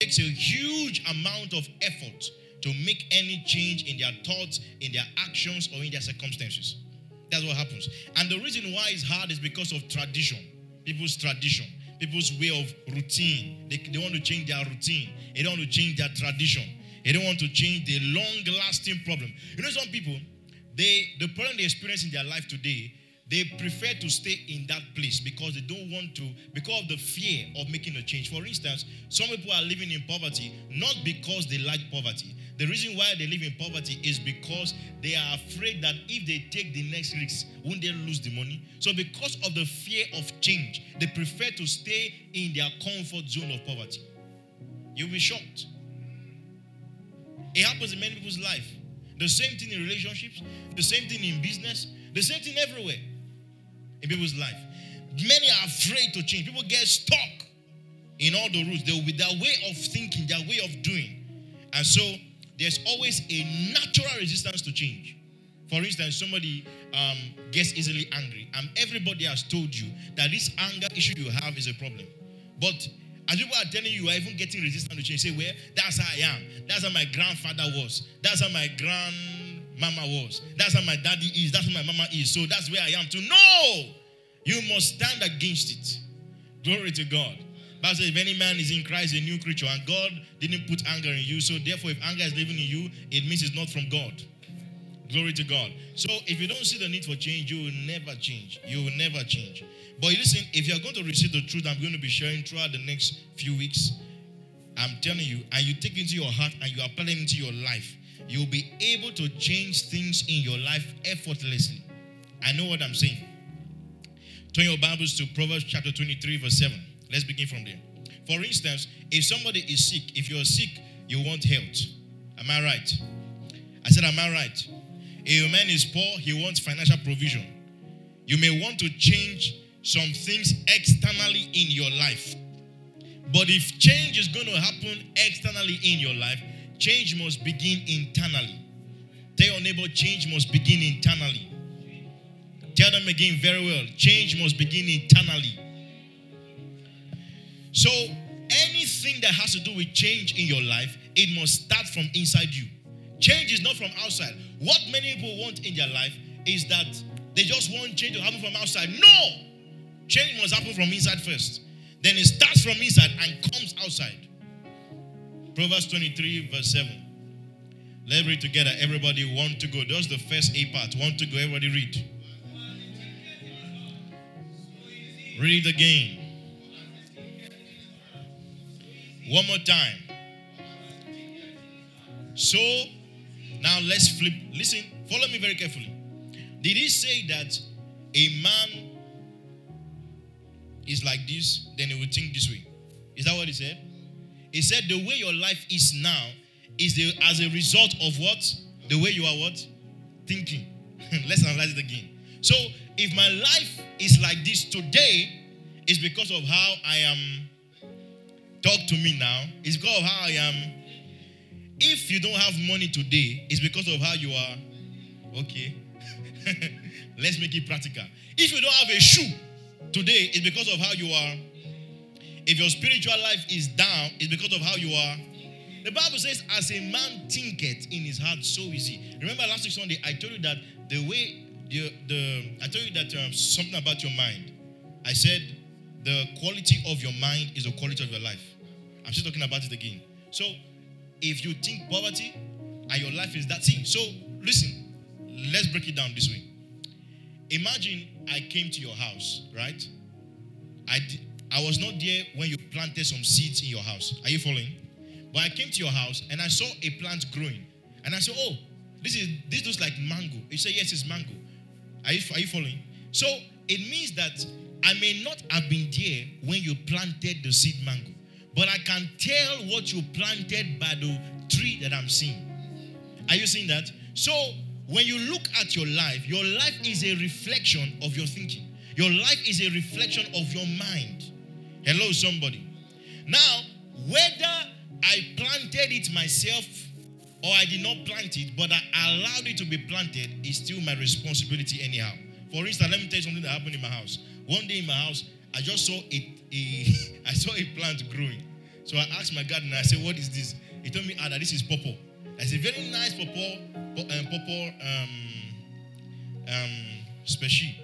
takes a huge amount of effort to make any change in their thoughts, in their actions, or in their circumstances. That's what happens. And the reason why it's hard is because of tradition, people's tradition, people's way of routine. They, they want to change their routine, they don't want to change their tradition, they don't want to change the long lasting problem. You know, some people, they the problem they experience in their life today they prefer to stay in that place because they don't want to, because of the fear of making a change. For instance, some people are living in poverty not because they like poverty. The reason why they live in poverty is because they are afraid that if they take the next risk, won't they lose the money? So, because of the fear of change, they prefer to stay in their comfort zone of poverty. You'll be shocked. It happens in many people's life. The same thing in relationships, the same thing in business, the same thing everywhere in people's life. Many are afraid to change. People get stuck in all the rules. They will be their way of thinking, their way of doing. And so there's always a natural resistance to change. For instance, somebody um, gets easily angry, and everybody has told you that this anger issue you have is a problem. But as people are telling you, you are even getting resistant to change. Say, well, that's how I am. That's how my grandfather was. That's how my grandmama was. That's how my daddy is. That's how my mama is. So that's where I am to No! You must stand against it. Glory to God. Says, if any man is in Christ, a new creature, and God didn't put anger in you. So therefore, if anger is living in you, it means it's not from God. Glory to God. So if you don't see the need for change, you will never change. You will never change. But listen, if you're going to receive the truth I'm going to be sharing throughout the next few weeks, I'm telling you, and you take it into your heart and you apply it into your life, you'll be able to change things in your life effortlessly. I know what I'm saying. Turn your Bibles to Proverbs chapter 23, verse 7. Let's begin from there. For instance, if somebody is sick, if you're sick, you want health. Am I right? I said, Am I right? If a man is poor, he wants financial provision. You may want to change some things externally in your life. But if change is going to happen externally in your life, change must begin internally. Tell your neighbor, change must begin internally. Tell them again very well, change must begin internally. So, anything that has to do with change in your life, it must start from inside you. Change is not from outside. What many people want in their life is that they just want change to happen from outside. No! Change must happen from inside first. Then it starts from inside and comes outside. Proverbs 23, verse 7. Let's read together. Everybody want to go. That's the first A part. Want to go. Everybody read. Read again. One more time. So, now let's flip. Listen, follow me very carefully. Did he say that a man is like this, then he will think this way. Is that what he said? He said the way your life is now is the, as a result of what? The way you are what? Thinking. Let's analyze it again. So if my life is like this today, it's because of how I am. Talk to me now. It's because of how I am. If you don't have money today, it's because of how you are. Okay. Let's make it practical. If you don't have a shoe, today it's because of how you are. If your spiritual life is down, it's because of how you are. The Bible says, as a man thinketh in his heart, so is he. Remember last week Sunday, I told you that the way the, the I told you that um, something about your mind. I said the quality of your mind is the quality of your life. I'm still talking about it again. So if you think poverty and your life is that, see, so listen, let's break it down this way. Imagine I came to your house, right? I, I was not there when you planted some seeds in your house. Are you following? But I came to your house and I saw a plant growing. And I said, Oh, this is this looks like mango. You say, Yes, it's mango. Are you, are you following? So it means that I may not have been there when you planted the seed mango, but I can tell what you planted by the tree that I'm seeing. Are you seeing that? So when you look at your life, your life is a reflection of your thinking. Your life is a reflection of your mind. Hello, somebody. Now, whether I planted it myself or I did not plant it, but I allowed it to be planted, is still my responsibility, anyhow. For instance, let me tell you something that happened in my house. One day in my house, I just saw a I saw a plant growing. So I asked my gardener, I said, What is this? He told me, Ah, that this is purple. I said, Very nice purple, um, purple um, um, species.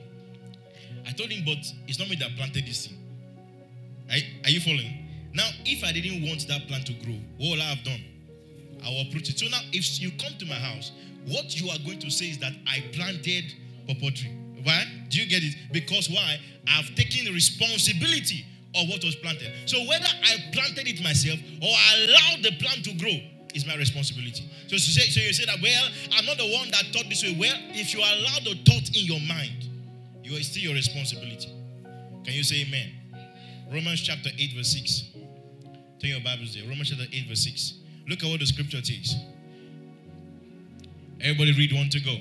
I told him, But it's not me that planted this thing. Are, are you following? Now, if I didn't want that plant to grow, what will I have done? I will uproot it. So now, if you come to my house, what you are going to say is that I planted purple tree. Why? Do you get it? Because why? I've taken the responsibility of what was planted. So whether I planted it myself or I allowed the plant to grow is my responsibility. So, so, say, so you say that, well, I'm not the one that thought this way. Well, if you allow the thought in your mind, you are still your responsibility. Can you say amen? Romans chapter 8, verse 6. Turn your Bibles there. Romans chapter 8, verse 6. Look at what the scripture says. Everybody read one to go.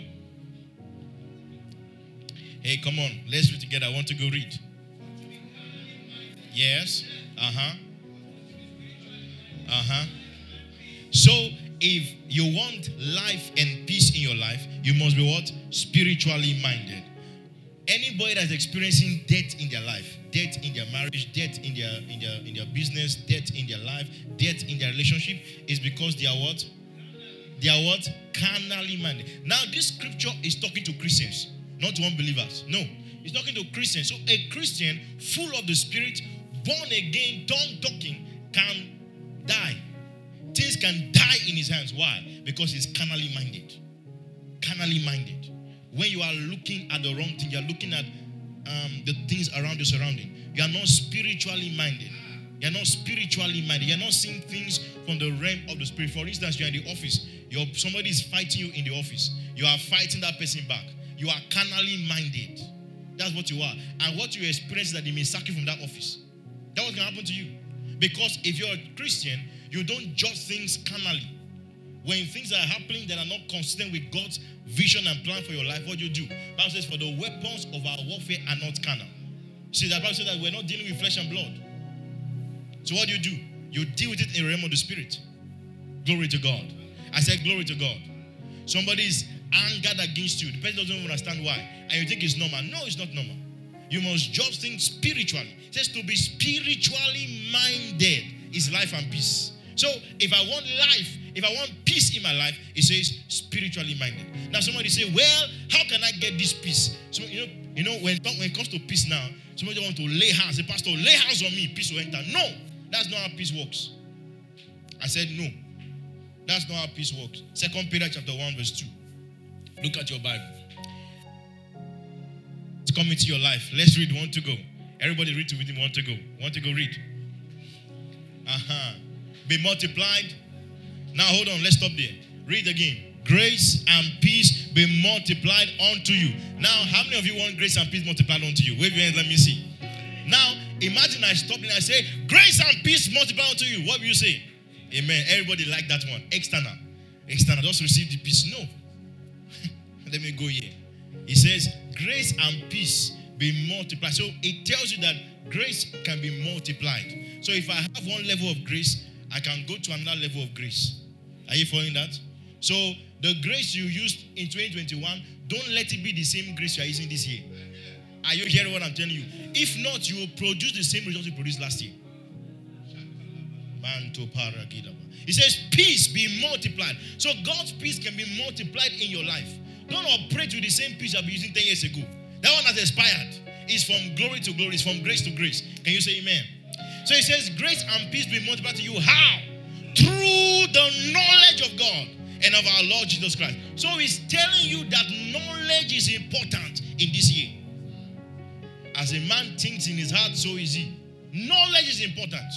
Hey, come on. Let's read together. I want to go read. Yes. Uh huh. Uh huh. So, if you want life and peace in your life, you must be what? Spiritually minded. Anybody that's experiencing death in their life, death in their marriage, death in their in their in their business, death in their life, death in their relationship, is because they are what? They are what? Carnally minded. Now, this scripture is talking to Christians, not to unbelievers. No, it's talking to Christians. So, a Christian full of the Spirit born again, tongue talking, can die. Things can die in his hands. Why? Because he's carnally minded. Carnally minded. When you are looking at the wrong thing, you are looking at um, the things around your surrounding. You are not spiritually minded. You are not spiritually minded. You are not seeing things from the realm of the spirit. For instance, you are in the office. You're, somebody is fighting you in the office. You are fighting that person back. You are carnally minded. That's what you are. And what you experience is that they may sack you from that office. That what can happen to you. Because if you're a Christian, you don't judge things carnally. When things are happening that are not consistent with God's vision and plan for your life, what do you do? Bible says, For the weapons of our warfare are not carnal. See, the Bible says that we're not dealing with flesh and blood. So what do you do? You deal with it in the realm of the spirit. Glory to God. I said, Glory to God. Somebody is angered against you. The person doesn't even understand why. And you think it's normal. No, it's not normal. You must just think spiritually. It says to be spiritually minded is life and peace. So if I want life, if I want peace in my life, it says spiritually minded. Now somebody say, well, how can I get this peace? So you know, you know when, when it comes to peace now, somebody want to lay hands. Say, Pastor, lay hands on me, peace will enter. No, that's not how peace works. I said no. That's not how peace works. Second Peter chapter 1, verse 2. Look at your Bible come to your life. Let's read one to go. Everybody read to with him one to go. Want to go read. Uh-huh. Be multiplied. Now hold on, let's stop there. Read again. Grace and peace be multiplied unto you. Now, how many of you want grace and peace multiplied unto you? Wave your hands, let me see. Now, imagine I stop and I say, Grace and peace multiplied unto you. What will you say? Amen. Everybody like that one. External. External. Just receive the peace. No. let me go here. He says, grace and peace be multiplied. So it tells you that grace can be multiplied. So if I have one level of grace, I can go to another level of grace. Are you following that? So the grace you used in 2021, don't let it be the same grace you are using this year. Are you hearing what I'm telling you? If not, you will produce the same results you produced last year. He says, Peace be multiplied. So God's peace can be multiplied in your life. Don't operate with the same peace I've been using 10 years ago. That one has expired. It's from glory to glory, it's from grace to grace. Can you say amen? So he says, Grace and peace be multiplied to you. How? Through the knowledge of God and of our Lord Jesus Christ. So he's telling you that knowledge is important in this year. As a man thinks in his heart, so is he. Knowledge is important.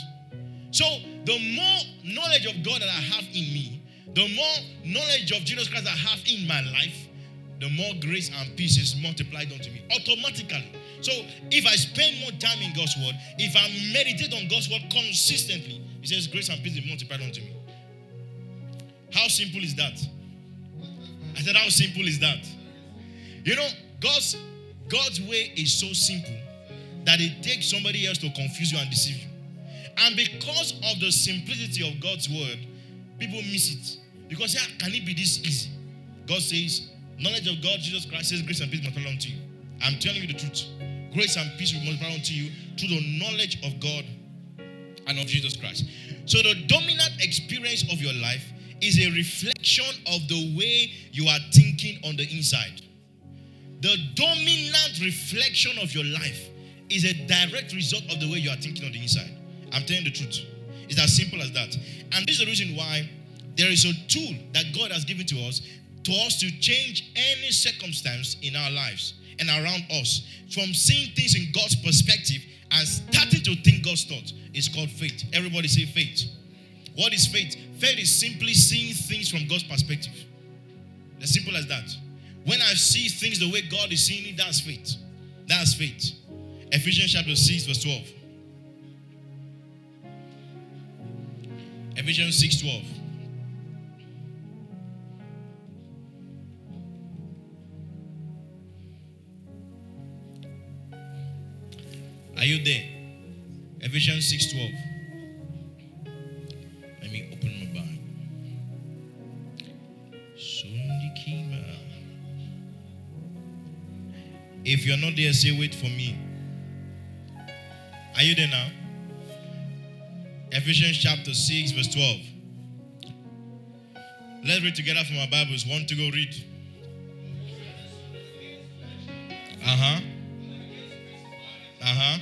So the more knowledge of God that I have in me, the more knowledge of Jesus Christ I have in my life, the more grace and peace is multiplied unto me automatically. So if I spend more time in God's word, if I meditate on God's word consistently, He says grace and peace is multiplied unto me. How simple is that? I said, How simple is that? You know, God's God's way is so simple that it takes somebody else to confuse you and deceive you. And because of the simplicity of God's word, people miss it. Because yeah, can it be this easy? God says, Knowledge of God, Jesus Christ says, Grace and peace multiply unto you. I'm telling you the truth. Grace and peace will multiply unto you through the knowledge of God and of Jesus Christ. So the dominant experience of your life is a reflection of the way you are thinking on the inside. The dominant reflection of your life is a direct result of the way you are thinking on the inside. I'm telling you the truth. It's as simple as that. And this is the reason why there is a tool that God has given to us to us to change any circumstance in our lives and around us from seeing things in God's perspective and starting to think God's thoughts. It's called faith. Everybody say faith. What is faith? Faith is simply seeing things from God's perspective. As simple as that. When I see things the way God is seeing it, that's faith. That's faith. Ephesians chapter 6, verse 12. Ephesians 6 12. You there? Ephesians 6 12. Let me open my Bible. If you're not there, say, wait for me. Are you there now? Ephesians chapter 6, verse 12. Let's read together from our Bibles. Want to go read? Uh huh. Uh huh.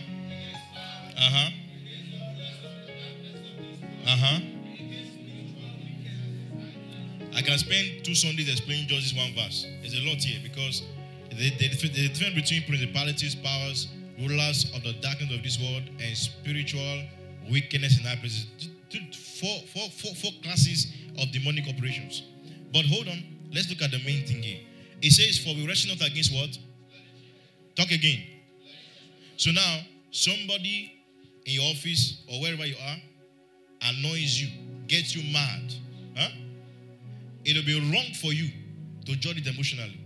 Two Sundays explaining just this one verse. There's a lot here because the, the, the difference between principalities, powers, rulers of the darkness of this world, and spiritual wickedness in high places. Four, four, four, four classes of demonic operations. But hold on, let's look at the main thing here. It says, For we wrestle not against what? Talk again. So now, somebody in your office or wherever you are annoys you, gets you mad. Huh? It'll be wrong for you to judge it emotionally.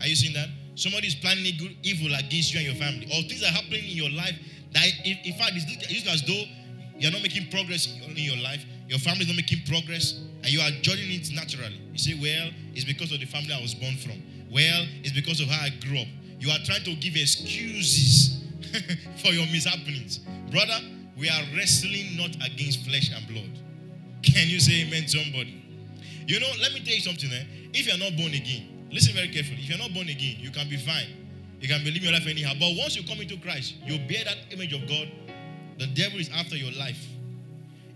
Are you seeing that? Somebody is planning evil against you and your family, or things are happening in your life that, in, fact, it's, it's as though you're not making progress in your life, your family is not making progress, and you are judging it naturally. You say, Well, it's because of the family I was born from. Well, it's because of how I grew up. You are trying to give excuses for your mishappenings. Brother, we are wrestling not against flesh and blood. Can you say amen, somebody? You know, let me tell you something. Eh? If you're not born again, listen very carefully. If you're not born again, you can be fine. You can believe your life anyhow. But once you come into Christ, you bear that image of God. The devil is after your life.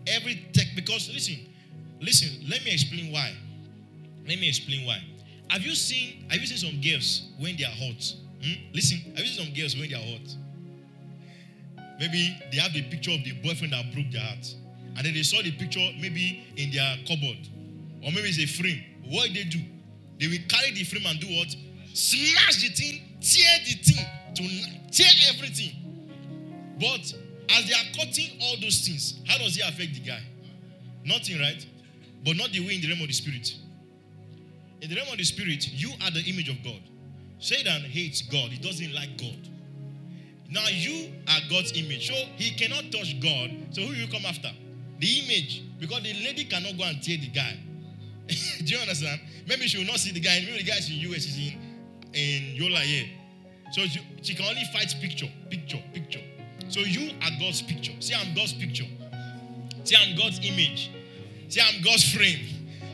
Every tech, because listen, listen, let me explain why. Let me explain why. Have you seen have you seen some girls when they are hot? Hmm? Listen, have you seen some girls when they are hot? Maybe they have the picture of the boyfriend that broke their heart. And then they saw the picture maybe in their cupboard. Or maybe it's a frame. What they do? They will carry the frame and do what? Smash the thing tear the thing, to tear everything. But as they are cutting all those things, how does it affect the guy? Nothing, right? But not the way in the realm of the spirit. In the realm of the spirit, you are the image of God. Satan hates God, he doesn't like God. Now you are God's image. So he cannot touch God. So who you come after? The image. Because the lady cannot go and tear the guy. Do you understand? Maybe she will not see the guy. Maybe the guy is in US, is in in Yola here. So she, she can only fight picture, picture, picture. So you are God's picture. See, I'm God's picture. See, I'm God's image. See, I'm God's frame.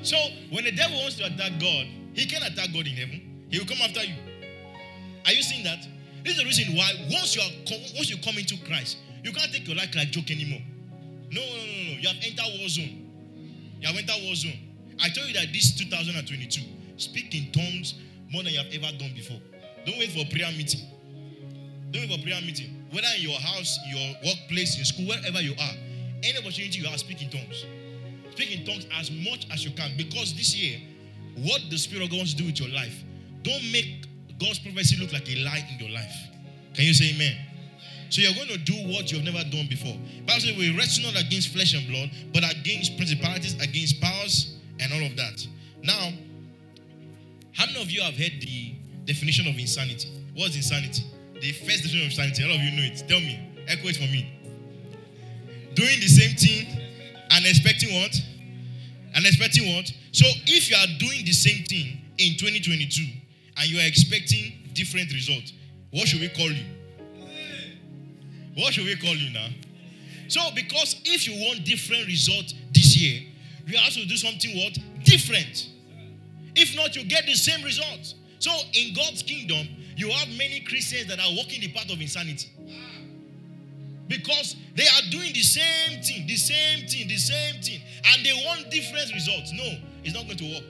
So when the devil wants to attack God, he can attack God in heaven. He will come after you. Are you seeing that? This is the reason why once you are once you come into Christ, you can't take your life like joke anymore. No, no, no, no. You have entered war zone. You have entered war zone. I tell you that this 2022, speak in tongues, more than you have ever done before. Don't wait for prayer meeting. Don't wait for prayer meeting. Whether in your house, in your workplace, in school, wherever you are, any opportunity you have, speak in tongues. Speak in tongues as much as you can because this year, what the Spirit of God wants to do with your life, don't make God's prophecy look like a lie in your life. Can you say amen? So you're going to do what you've never done before. Bible says we wrestle not against flesh and blood, but against principalities, against powers, and all of that. Now, how many of you have heard the definition of insanity? What's insanity? The first definition of insanity. All of you know it. Tell me. Echo it for me. Doing the same thing and expecting what? And expecting what? So if you are doing the same thing in 2022 and you are expecting different results, what should we call you? What should we call you now? So, because if you want different results this year, you have to do something what? Different. If not, you get the same results. So, in God's kingdom, you have many Christians that are walking the path of insanity. Because they are doing the same thing, the same thing, the same thing, and they want different results. No, it's not going to work.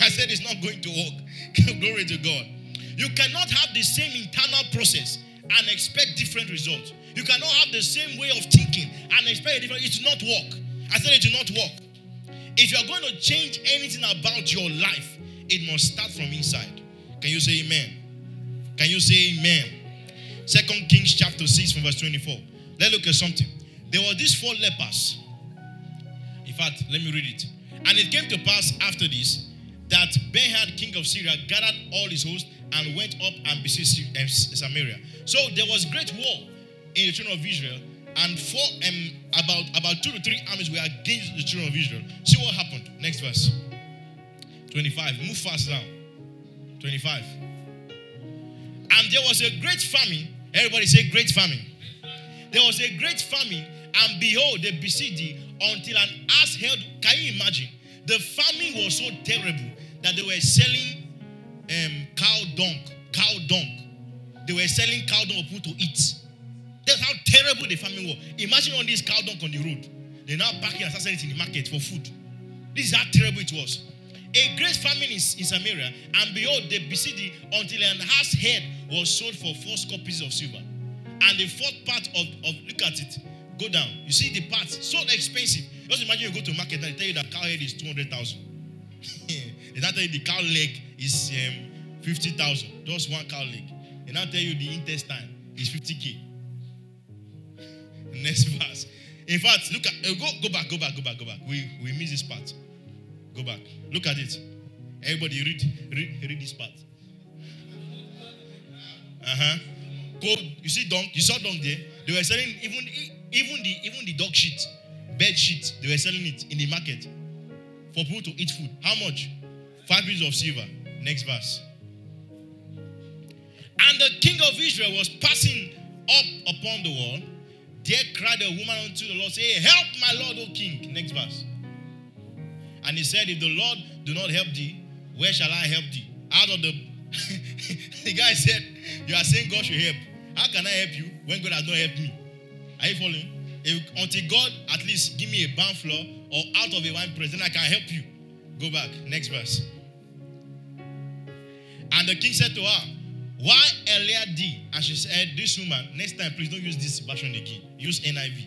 I said it's not going to work. Glory to God. You cannot have the same internal process and expect different results. You cannot have the same way of thinking and expect a different. It will not work. I said it will not work. If you are going to change anything about your life, it must start from inside. Can you say amen? Can you say amen? Second Kings chapter 6 from verse 24. Let's look at something. There were these four lepers. In fact, let me read it. And it came to pass after this that Benhad, king of Syria, gathered all his host and went up and besieged um, Samaria. So there was great war in the children of Israel, and four um, about about two to three armies were against the children of Israel. See what happened. Next verse. 25. Move fast down. 25. And there was a great famine. Everybody say great famine. There was a great famine, and behold, they besieged until an ass held. Can you imagine? The famine was so terrible that they were selling um, cow dung. Cow dung. They were selling cow dung for people to eat. That's how terrible the famine was. Imagine all this cow dung on the road. They now packing and start selling it in the market for food. This is how terrible it was. A great famine is in Samaria, and behold, they besieged thee until an ass head was sold for four pieces of silver. And the fourth part of, of look at it, go down. You see the parts so expensive. Just imagine you go to market and they tell you that cow head is 200,000. they now tell you the cow leg is um, 50,000. Just one cow leg. They now tell you the intestine is 50k. Next verse. In fact, look at uh, go go back, go back, go back, go back. We we miss this part. Go back. Look at it. Everybody read read, read this part. Uh-huh. Go, you see dog, you saw dog there. They were selling even even the even the dog shit, bed shit, they were selling it in the market for people to eat food. How much? Five pieces of silver. Next verse. And the king of Israel was passing up upon the wall. There cried a woman unto the Lord, say, Help my Lord, O king. Next verse. And he said, If the Lord do not help thee, where shall I help thee? Out of the the guy said, You are saying God should help. How can I help you when God has not helped me? Are you following? If, until God at least give me a barn floor or out of a wine press, then I can help you. Go back. Next verse. And the king said to her, Why earlier thee? And she said, This woman, next time, please don't use this version again. Use NIV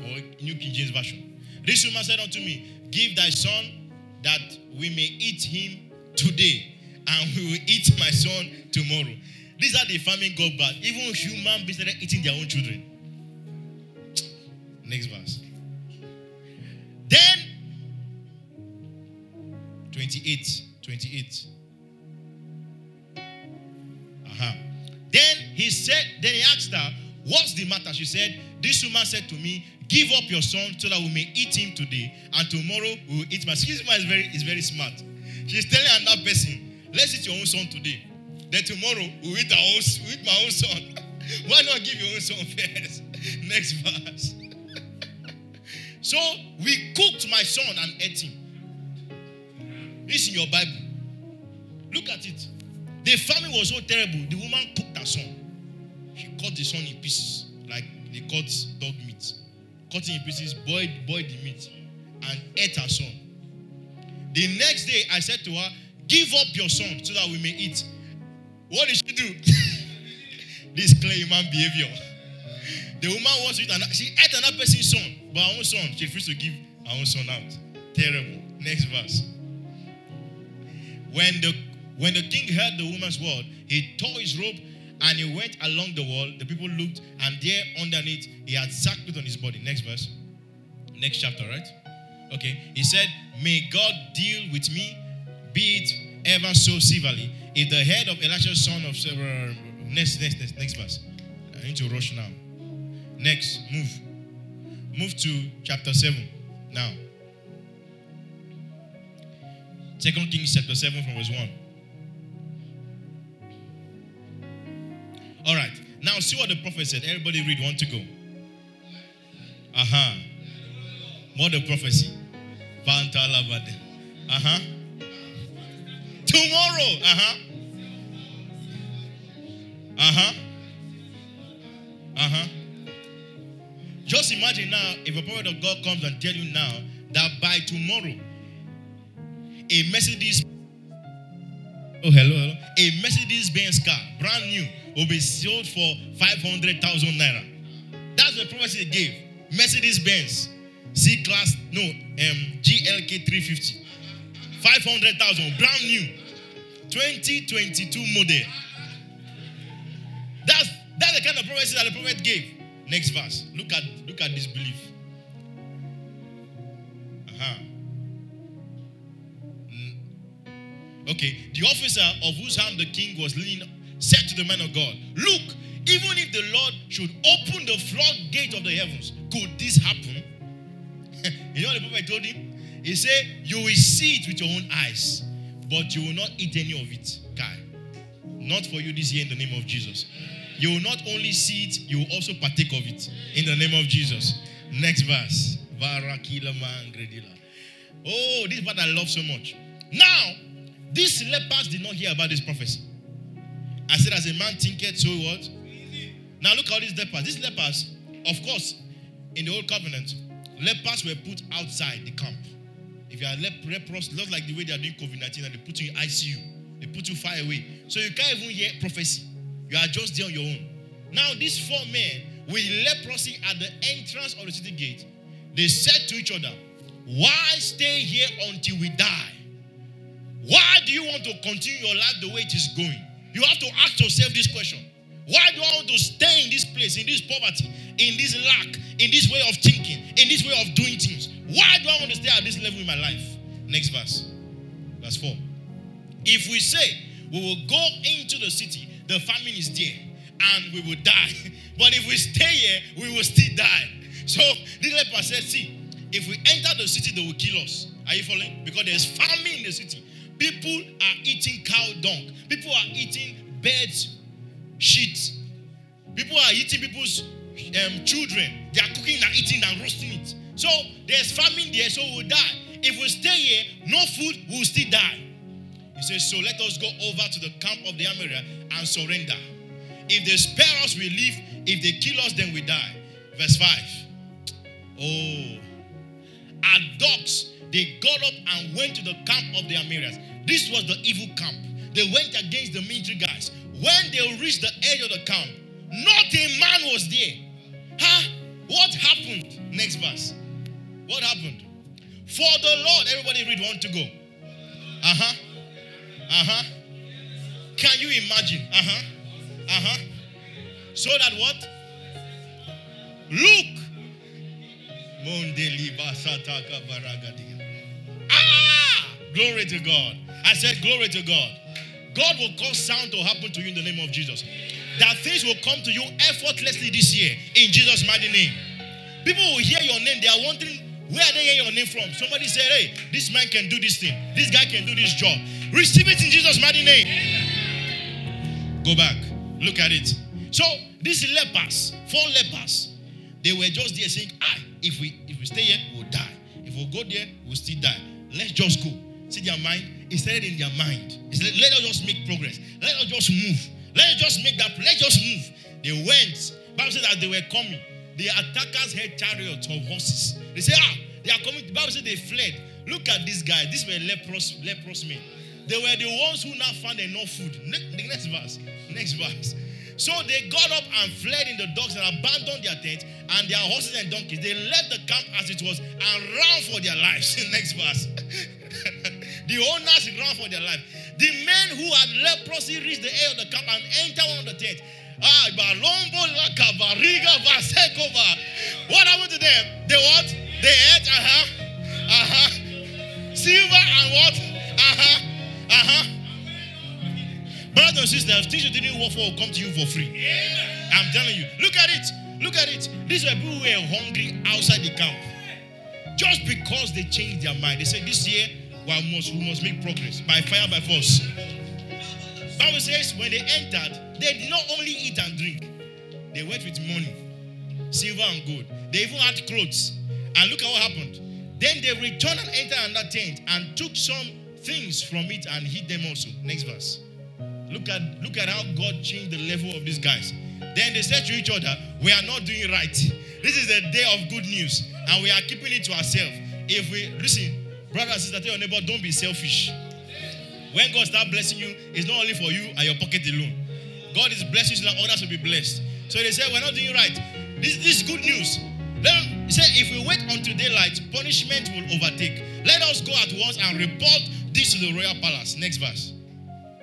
or New King James Version. This woman said unto me, Give thy son that we may eat him today, and we will eat my son tomorrow. These are the famine God bad. Even human beings started eating their own children. Next verse. Then 28. 28. Then he said, then he asked her, What's the matter? She said, This woman said to me, Give up your son so that we may eat him today, and tomorrow we will eat my son. This woman is very, is very smart. She's telling another person, Let's eat your own son today. Then tomorrow we'll eat, our own, we'll eat my own son. Why not give your own son first? Next verse. so we cooked my son and ate him. It's in your Bible. Look at it. The famine was so terrible. The woman cooked her son. She cut the son in pieces, like they cut dog meat. Cut in pieces, boiled, boiled the meat, and ate her son. The next day, I said to her, Give up your son so that we may eat. What did she do? this human behavior. The woman was with another, she ate another person's son, but her own son, she refused to give her own son out. Terrible. Next verse. When the when the king heard the woman's word, he tore his robe and he went along the wall. The people looked, and there underneath he had sackcloth on his body. Next verse. Next chapter, right? Okay. He said, May God deal with me, be it ever so severely. If the head of Elisha's son of uh, next, next, next, next verse. I need to rush now. Next, move. Move to chapter 7 now. Second Kings chapter 7 from verse 1. All right. Now see what the prophet said. Everybody read Want to go. Uh huh. More the prophecy. Pantalavade. Uh huh. Tomorrow. Uh huh. Uh huh. Uh huh. Just imagine now if a prophet of God comes and tell you now that by tomorrow, a Mercedes, oh hello, hello, a Mercedes Benz car, brand new, will be sold for five hundred thousand naira. That's the prophecy they gave. Mercedes Benz, C class, no, um, GLK 350, 500,000, brand new, 2022 model. That's that's the kind of prophecy that the prophet gave. Next verse. Look at look at this belief. Uh-huh. Okay, the officer of whose hand the king was leaning said to the man of God, Look, even if the Lord should open the floodgate of the heavens, could this happen? you know what the prophet told him? He said, You will see it with your own eyes, but you will not eat any of it. Guy, not for you this year in the name of Jesus. You will not only see it, you will also partake of it in the name of Jesus. Next verse. Oh, this is what I love so much. Now, these lepers did not hear about this prophecy. I said, as a man thinketh, so what? Now look at all these lepers. These lepers, of course, in the old covenant, lepers were put outside the camp. If you are lep- leprous, not like the way they are doing COVID 19 and they put you in ICU, they put you far away. So you can't even hear prophecy. You are just there on your own. Now, these four men with leprosy at the entrance of the city gate, they said to each other, Why stay here until we die? Why do you want to continue your life the way it is going? You have to ask yourself this question why do I want to stay in this place, in this poverty, in this lack, in this way of thinking, in this way of doing things? Why do I want to stay at this level in my life? Next verse. Verse 4. If we say we will go into the city, the famine is there, and we will die. But if we stay here, we will still die. So the leper said, See, if we enter the city, they will kill us. Are you following? Because there's famine in the city. People are eating cow dung, people are eating birds shit. People are eating people's um, children. They are cooking and eating and roasting it. So there's famine there, so we'll die. If we stay here, no food, we'll still die. He says, So let us go over to the camp of the Amora and surrender. If they spare us, we live. If they kill us, then we die. Verse 5. Oh. At dogs, they got up and went to the camp of the Amorites. This was the evil camp. They went against the military guys. When they reached the edge of the camp, not a man was there. Huh? What happened? Next verse. What happened? For the Lord, everybody read one to go. Uh huh. Uh huh. Can you imagine? Uh huh. Uh huh. So that what? Look. Ah! Glory to God. I said, Glory to God. God will cause sound to happen to you in the name of Jesus. That things will come to you effortlessly this year in Jesus' mighty name. People will hear your name, they are wondering where they hear your name from. Somebody said, Hey, this man can do this thing, this guy can do this job. Receive it in Jesus' mighty name. Go back, look at it. So these lepers, four lepers, they were just there saying, Ah, if we if we stay here, we'll die. If we go there, we'll still die. Let's just go. See their mind said in their mind, he said, let us just make progress. Let us just move. Let us just make that. Let's just move. They went. Bible says that they were coming. The attackers had chariots of horses. They say, ah, they are coming. The Bible says they fled. Look at this guy. These were leprous, leprous men. They were the ones who now found enough food. The next verse. Next verse. So they got up and fled in the dogs and abandoned their tents and their horses and donkeys. They left the camp as it was and ran for their lives. next verse. The owners ran for their life. The men who had leprosy reached the edge of the camp and entered one of the tents. Ah, what happened to them? They what? They ate, uh-huh, uh-huh. Silver and what? Sisters, things you didn't work for will come to you for free. I'm telling you. Look at it. Look at it. These were people who were hungry outside the camp. Just because they changed their mind. They said, this year, we must, we must make progress by fire, by force. Bible says when they entered, they did not only eat and drink, they went with money. silver and gold. They even had clothes. And look at what happened. Then they returned and entered another tent and took some things from it and hid them also. Next verse. Look at look at how God changed the level of these guys. Then they said to each other, We are not doing right. This is a day of good news, and we are keeping it to ourselves. If we listen, brother and sister, tell your neighbor, don't be selfish. When God start blessing you, it's not only for you and your pocket alone. God is blessing so that others will be blessed. So they said, We're not doing right. This, this is good news. Then he said, If we wait until daylight, punishment will overtake. Let us go at once and report this to the royal palace. Next verse.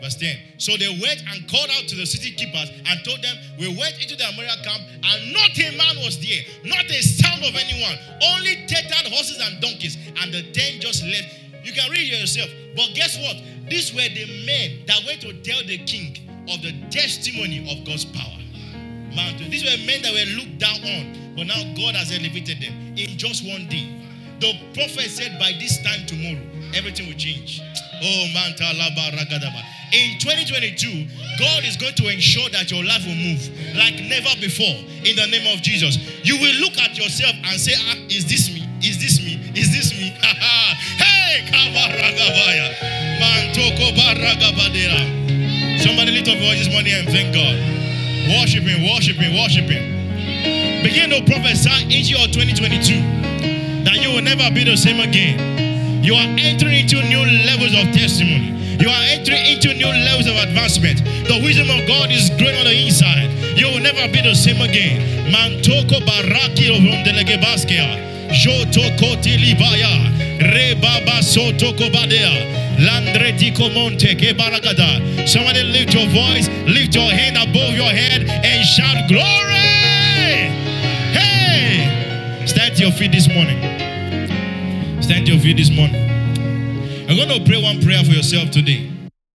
Verse 10. So they went and called out to the city keepers and told them, We went into the Amorian camp, and not a man was there, not a sound of anyone, only tethered horses and donkeys, and the ten just left. You can read it yourself. But guess what? These were the men that went to tell the king of the testimony of God's power. These were men that were looked down on, but now God has elevated them in just one day. The prophet said, By this time tomorrow, everything will change. Oh, In 2022, God is going to ensure that your life will move like never before in the name of Jesus. You will look at yourself and say, ah, Is this me? Is this me? Is this me? hey. Somebody lift up your voice this morning and thank God. Worship Him, worship Him, worship Him. Begin to prophesy into your 2022 that you will never be the same again. You are entering into new levels of testimony. You are entering into new levels of advancement. The wisdom of God is growing on the inside. You will never be the same again. Mantoko baraki from delegebaskia. Joto libaya. Rebaba sotoko badea. Landretico monte ke baragada. Somebody lift your voice, lift your hand above your head and shout glory. Hey! Stand to your feet this morning. Stand to your feet this morning. I'm going to pray one prayer for yourself today.